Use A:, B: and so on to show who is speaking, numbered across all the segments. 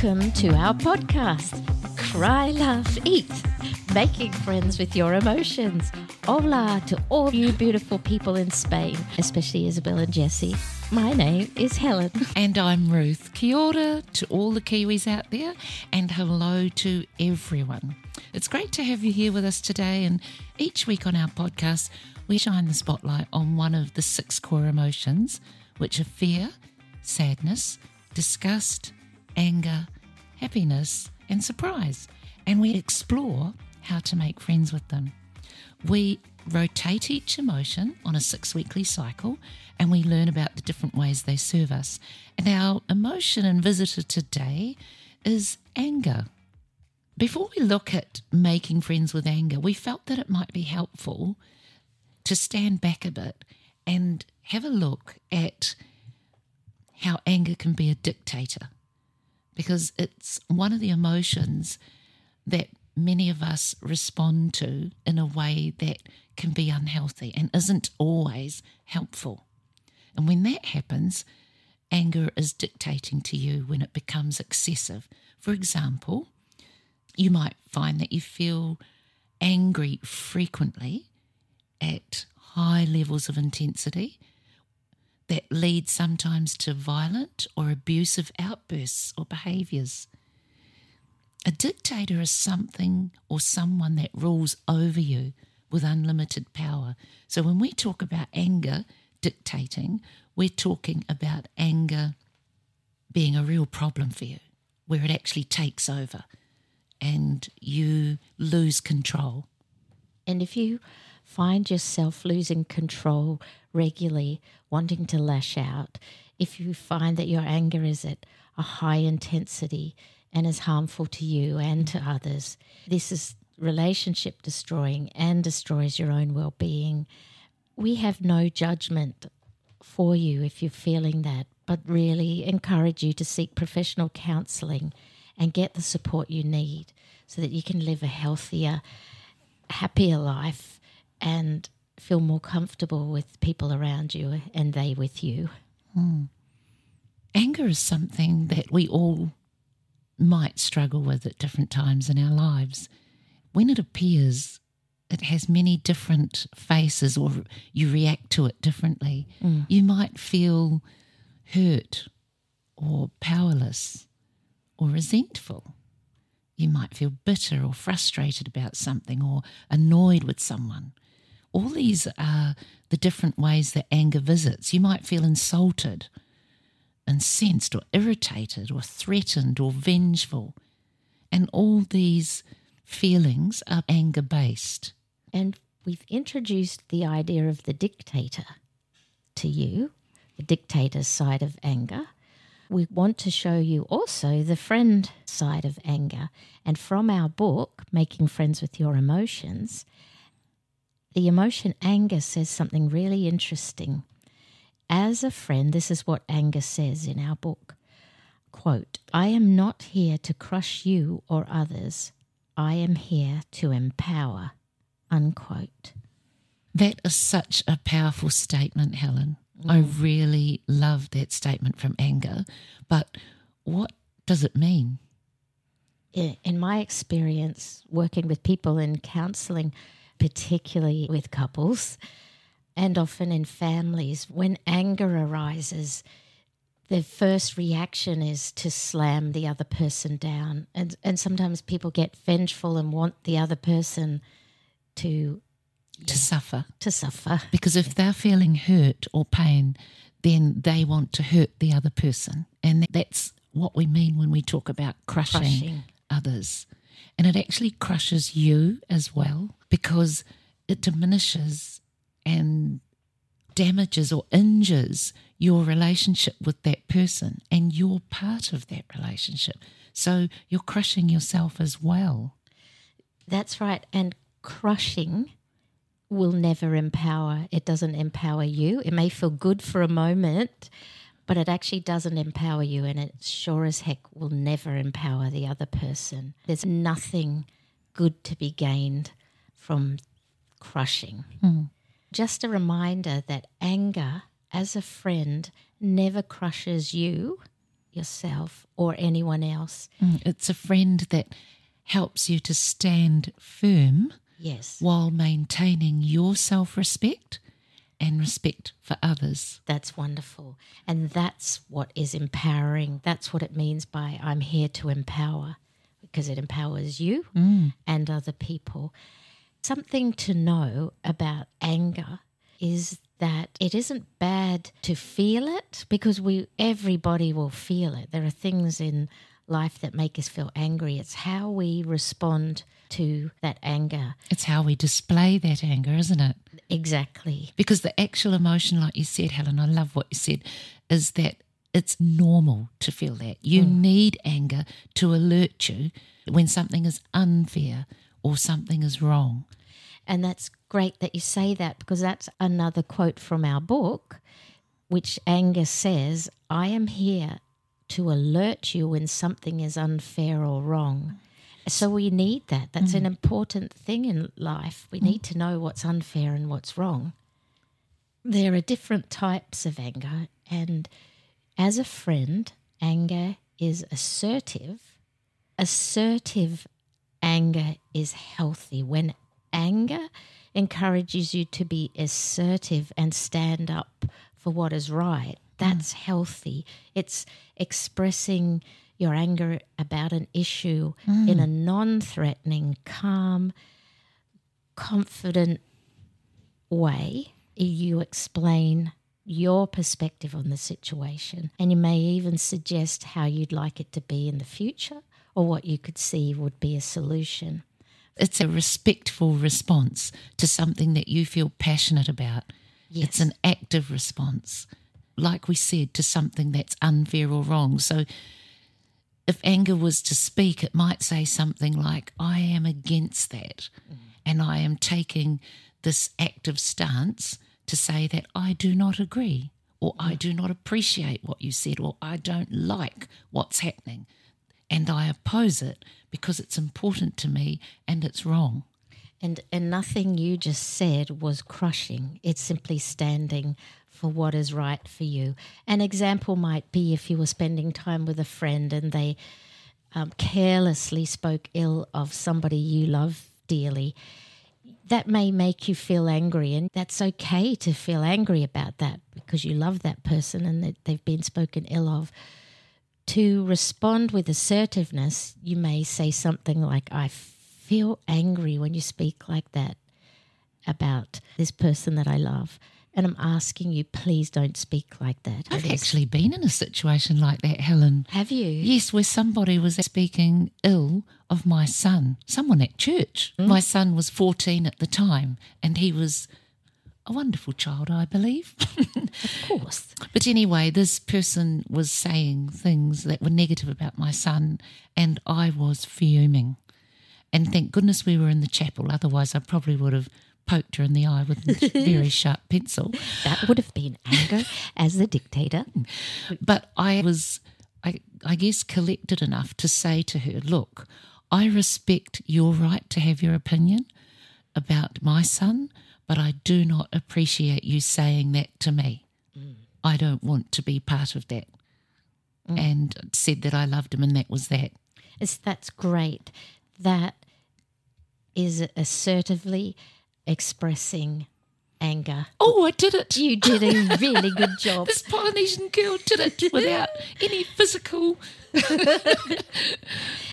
A: Welcome to our podcast, Cry, Laugh, Eat, making friends with your emotions. Hola to all you beautiful people in Spain, especially Isabel and Jesse. My name is Helen.
B: And I'm Ruth. Kia ora to all the Kiwis out there, and hello to everyone. It's great to have you here with us today. And each week on our podcast, we shine the spotlight on one of the six core emotions, which are fear, sadness, disgust, anger, happiness, and surprise. And we explore how to make friends with them. We rotate each emotion on a six weekly cycle and we learn about the different ways they serve us. And our emotion and visitor today is anger. Before we look at making friends with anger, we felt that it might be helpful to stand back a bit and have a look at how anger can be a dictator because it's one of the emotions that many of us respond to in a way that can be unhealthy and isn't always helpful. And when that happens, anger is dictating to you when it becomes excessive. For example, you might find that you feel angry frequently at high levels of intensity that lead sometimes to violent or abusive outbursts or behaviours. A dictator is something or someone that rules over you with unlimited power. So when we talk about anger dictating, we're talking about anger being a real problem for you, where it actually takes over and you lose control.
A: And if you find yourself losing control regularly, wanting to lash out, if you find that your anger is at a high intensity and is harmful to you and to others, this is relationship destroying and destroys your own well being. We have no judgment for you if you're feeling that, but really encourage you to seek professional counseling and get the support you need so that you can live a healthier, happier life and feel more comfortable with people around you and they with you.
B: Mm. Anger is something that we all might struggle with at different times in our lives. When it appears, it has many different faces, or you react to it differently. Mm. You might feel hurt, or powerless, or resentful. You might feel bitter or frustrated about something, or annoyed with someone. All these are the different ways that anger visits. You might feel insulted incensed or irritated or threatened or vengeful. And all these feelings are anger based.
A: And we've introduced the idea of the dictator to you, the dictator's side of anger. We want to show you also the friend side of anger. And from our book, Making Friends with Your Emotions, the emotion anger says something really interesting. As a friend, this is what anger says in our book. Quote, I am not here to crush you or others. I am here to empower. Unquote.
B: That is such a powerful statement, Helen. Mm. I really love that statement from anger. But what does it mean?
A: In my experience, working with people in counseling, particularly with couples, and often in families, when anger arises, the first reaction is to slam the other person down. And, and sometimes people get vengeful and want the other person to
B: to suffer.
A: To suffer.
B: Because if they're feeling hurt or pain, then they want to hurt the other person. And that's what we mean when we talk about crushing, crushing. others. And it actually crushes you as well because it diminishes and damages or injures your relationship with that person and you're part of that relationship. So you're crushing yourself as well.
A: That's right. And crushing will never empower. It doesn't empower you. It may feel good for a moment, but it actually doesn't empower you. And it sure as heck will never empower the other person. There's nothing good to be gained from crushing. Mm. Just a reminder that anger as a friend never crushes you. yourself or anyone else.
B: Mm, It's a friend that helps you to stand firm
A: Yes.
B: while maintaining your self respect and respect for others.
A: That's wonderful. And that's what is empowering. That's what it means by I'm here to empower because it empowers you and other people. Something to know about anger is that it isn't bad to feel it because we everybody will feel it. There are things in life that make us feel angry. It's how we respond to that anger.
B: It's how we display that anger, isn't it?
A: Exactly.
B: Because the actual emotion, like you said, Helen, I love what you said, is that it's normal to feel that. You mm. need anger to alert you when something is unfair or something is wrong.
A: And that's great that you say that because that's another quote from our book, which anger says, I am here to alert you when something is unfair or wrong. So we need that. That's an mm. important thing in life. We need to know what's unfair and what's wrong. There are different types of anger, and as a friend, anger is assertive. Assertive anger is healthy. When anger encourages you to be assertive and stand up for what is right, mm. that's healthy. It's expressing your anger about an issue in mm. a non threatening, calm, confident way. You explain your perspective on the situation, and you may even suggest how you'd like it to be in the future or what you could see would be a solution.
B: It's a respectful response to something that you feel passionate about. It's an active response, like we said, to something that's unfair or wrong. So if anger was to speak, it might say something like, I am against that. Mm. And I am taking this active stance to say that I do not agree, or I mm. do not appreciate what you said, or I don't like what's happening. And I oppose it because it's important to me and it's wrong.
A: And and nothing you just said was crushing. It's simply standing for what is right for you. An example might be if you were spending time with a friend and they um, carelessly spoke ill of somebody you love dearly. That may make you feel angry, and that's okay to feel angry about that because you love that person and they've been spoken ill of. To respond with assertiveness, you may say something like, I feel angry when you speak like that about this person that I love. And I'm asking you, please don't speak like that.
B: I've
A: It is-
B: actually been in a situation like that, Helen.
A: have you?
B: Yes, where somebody was speaking ill of my son, someone at church. Mm. My son was 14 at the time, and he was a wonderful child, I believe.
A: Of course.
B: but anyway, this person was saying things that were negative about my son, and I was fuming. And thank goodness we were in the chapel, otherwise, I probably would have poked her in the eye with a very sharp pencil.
A: That would have been anger as the dictator.
B: But I was, I, I guess, collected enough to say to her, look, I respect your right to have your opinion about my son, but I do not appreciate you saying that to me. I don't want to be part of that. Mm. And said that I loved him, and that was that.
A: It's, that's great. That is assertively expressing anger.
B: Oh, I did it.
A: You did a really good job.
B: This Polynesian girl did it without any physical.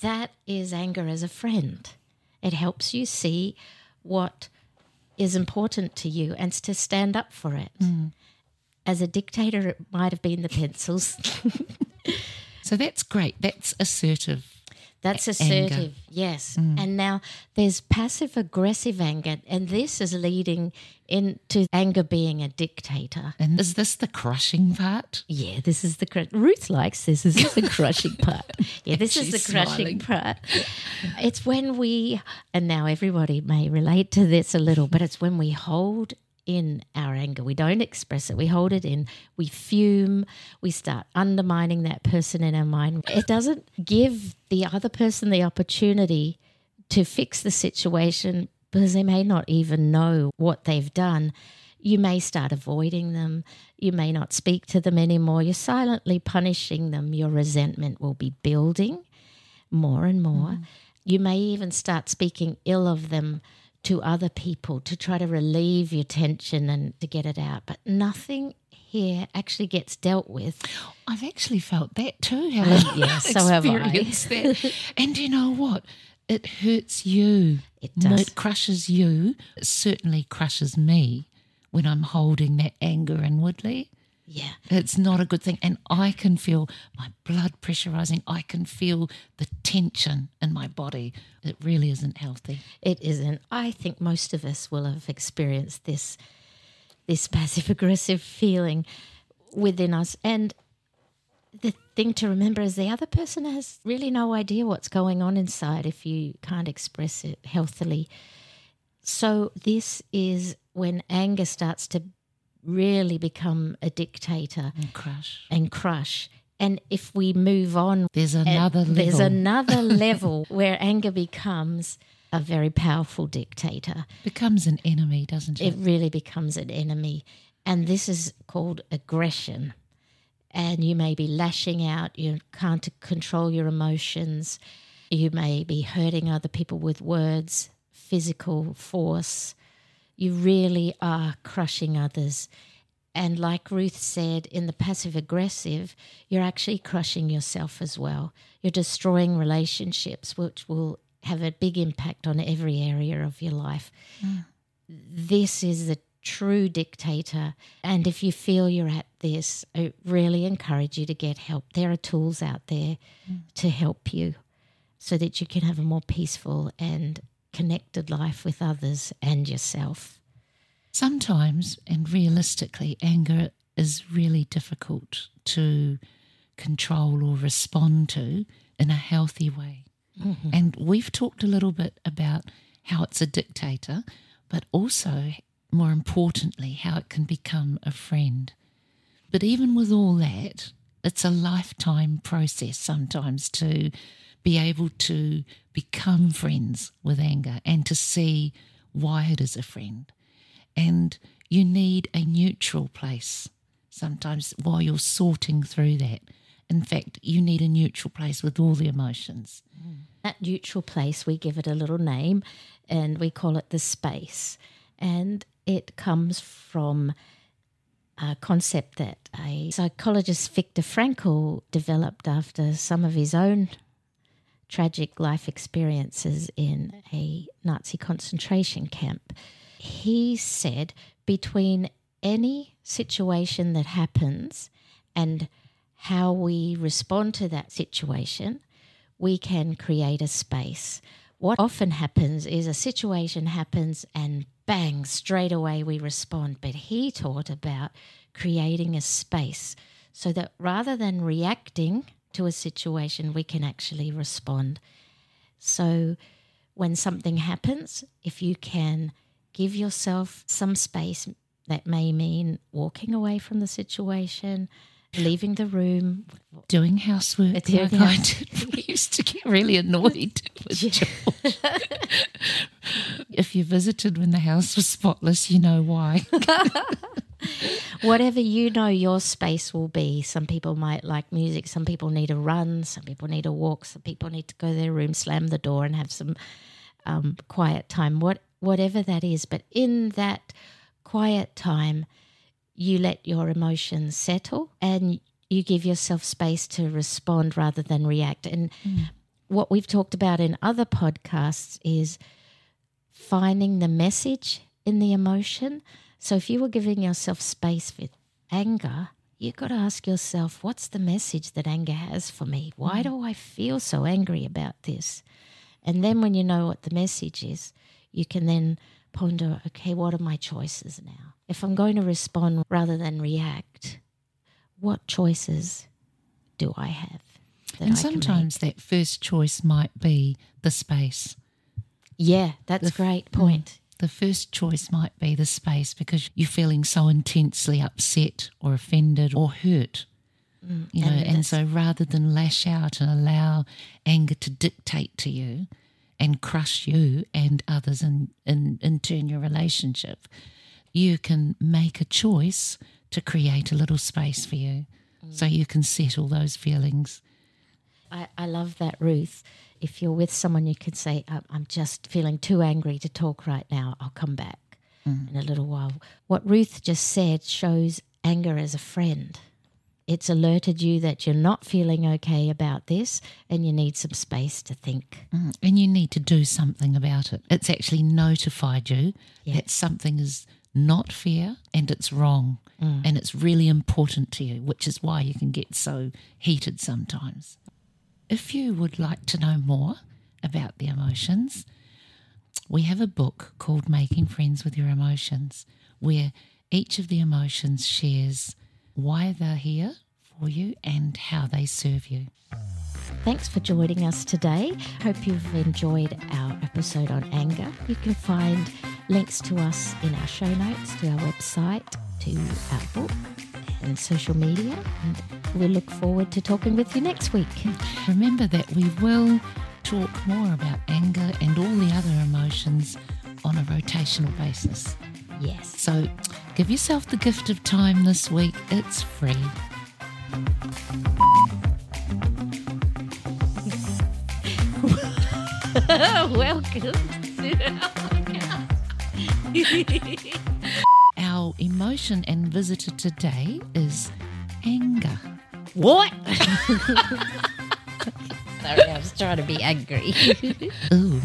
A: That is anger as a friend. It helps you see what is important to you and to stand up for it. Mm. As a dictator, it might have been the pencils.
B: So that's great. That's assertive.
A: That's
B: anger.
A: assertive, yes. Mm. And now there's passive aggressive anger, and this is leading into anger being a dictator.
B: And is this the crushing part?
A: Yeah, this is the Ruth likes this. This is the crushing part. Yeah, this is the
B: She's
A: crushing
B: smiling.
A: part. It's when we, and now everybody may relate to this a little, but it's when we hold in our anger. We don't express it. We hold it in. We fume. We start undermining that person in our mind. It doesn't give the other person the opportunity to fix the situation because they may not even know what they've done. you may start avoiding them. You may not speak to them anymore. You're silently punishing them. Your resentment will be building more and more. Mm. You may even start speaking ill of them to other people to try to relieve your tension and to get it out. But nothing here actually gets dealt with.
B: I've actually felt that too, Helen.
A: yeah, so have I.
B: That. and you know what? It hurts you.
A: It does.
B: It crushes you. It certainly crushes me when I'm holding that anger inwardly.
A: Yeah.
B: It's not a good thing. And I can feel my blood pressurizing. I can feel the tension in my body. It really isn't healthy.
A: It isn't. I think most of us will have experienced this this passive aggressive feeling within us. And the thing to remember is the other person has really no idea what's going on inside if you can't express it healthily. So, this is when anger starts to really become a dictator
B: and crush.
A: And crush. And if we move on,
B: there's eh, another level.
A: There's another level where anger becomes a very powerful dictator.
B: Becomes an enemy, doesn't it?
A: It really becomes an enemy. And this is called aggression. And you may be lashing out, you can't control your emotions, you may be hurting other people with words, physical force, you really are crushing others. And like Ruth said, in the passive aggressive, you're actually crushing yourself as well. You're destroying relationships, which will have a big impact on every area of your life. Mm. This is the true dictator. And if you feel you're at this, I really encourage you to get help. There are tools out there mm. to help you so that you can have a more peaceful and connected life with others and yourself.
B: Sometimes, and realistically, anger is really difficult to control or respond to in a healthy way. Mm-hmm. And we've talked a little bit about how it's a dictator, but also, more importantly, how it can become a friend. But even with all that, it's a lifetime process sometimes to be able to become friends with anger and to see why it is a friend. And you need a neutral place sometimes while you're sorting through that. In fact, you need a neutral place with all the emotions. Mm.
A: That neutral place, we give it a little name and we call it the space. And it comes from a concept that a psychologist, Viktor Frankl, developed after some of his own tragic life experiences in a Nazi concentration camp. He said between any situation that happens and how we respond to that situation, we can create a space. What often happens is a situation happens and bang, straight away we respond. But he taught about creating a space so that rather than reacting to a situation, we can actually respond. So, when something happens, if you can give yourself some space, that may mean walking away from the situation, leaving the room,
B: doing housework. Doing like I did. We used to get really annoyed with George. if you visited when the house was spotless, you know why.
A: Whatever you know your space will be. Some people might like music, some people need a run, some people need a walk, some people need to go to their room, slam the door, and have some um, quiet time. What whatever that is, but in that quiet time, you let your emotions settle and you give yourself space to respond rather than react. And mm. what we've talked about in other podcasts is finding the message in the emotion. So if you were giving yourself space with anger, you've got to ask yourself, what's the message that anger has for me? Why mm. do I feel so angry about this? And then when you know what the message is, you can then ponder, okay, what are my choices now? If I'm going to respond rather than react, what choices do I have?
B: and I sometimes that first choice might be the space.
A: Yeah, that's a great point.
B: The first choice might be the space because you're feeling so intensely upset or offended or hurt. Mm, you know, and, and so rather than lash out and allow anger to dictate to you and crush you and others and in, in turn your relationship, you can make a choice to create a little space for you so you can settle those feelings.
A: I, I love that, Ruth. If you're with someone, you can say, "I'm- I'm just feeling too angry to talk right now. I'll come back mm. in a little while. What Ruth just said shows anger as a friend. It's alerted you that you're not feeling okay about this and you need some space to think.
B: Mm, And you need to do something about it. It's actually notified you that something is not fair and it's wrong mm. and it's really important to you, which is why you can get so heated sometimes. If you would like to know more about the emotions, we have a book called Making Friends with Your Emotions, where each of the emotions shares why they're here for you and how they serve you.
A: Thanks for joining us today. Hope you've enjoyed our episode on anger. You can find links to us in our show notes, to our website, to our book and social media. And we look forward to talking with you next week.
B: Remember that we will talk more about anger and all the other emotions on a rotational basis.
A: Yes.
B: So give yourself the gift of time this week. It's free.
A: Welcome.
B: Our emotion and visitor today is anger.
A: What? Sorry, I was trying to be angry.
B: Ooh,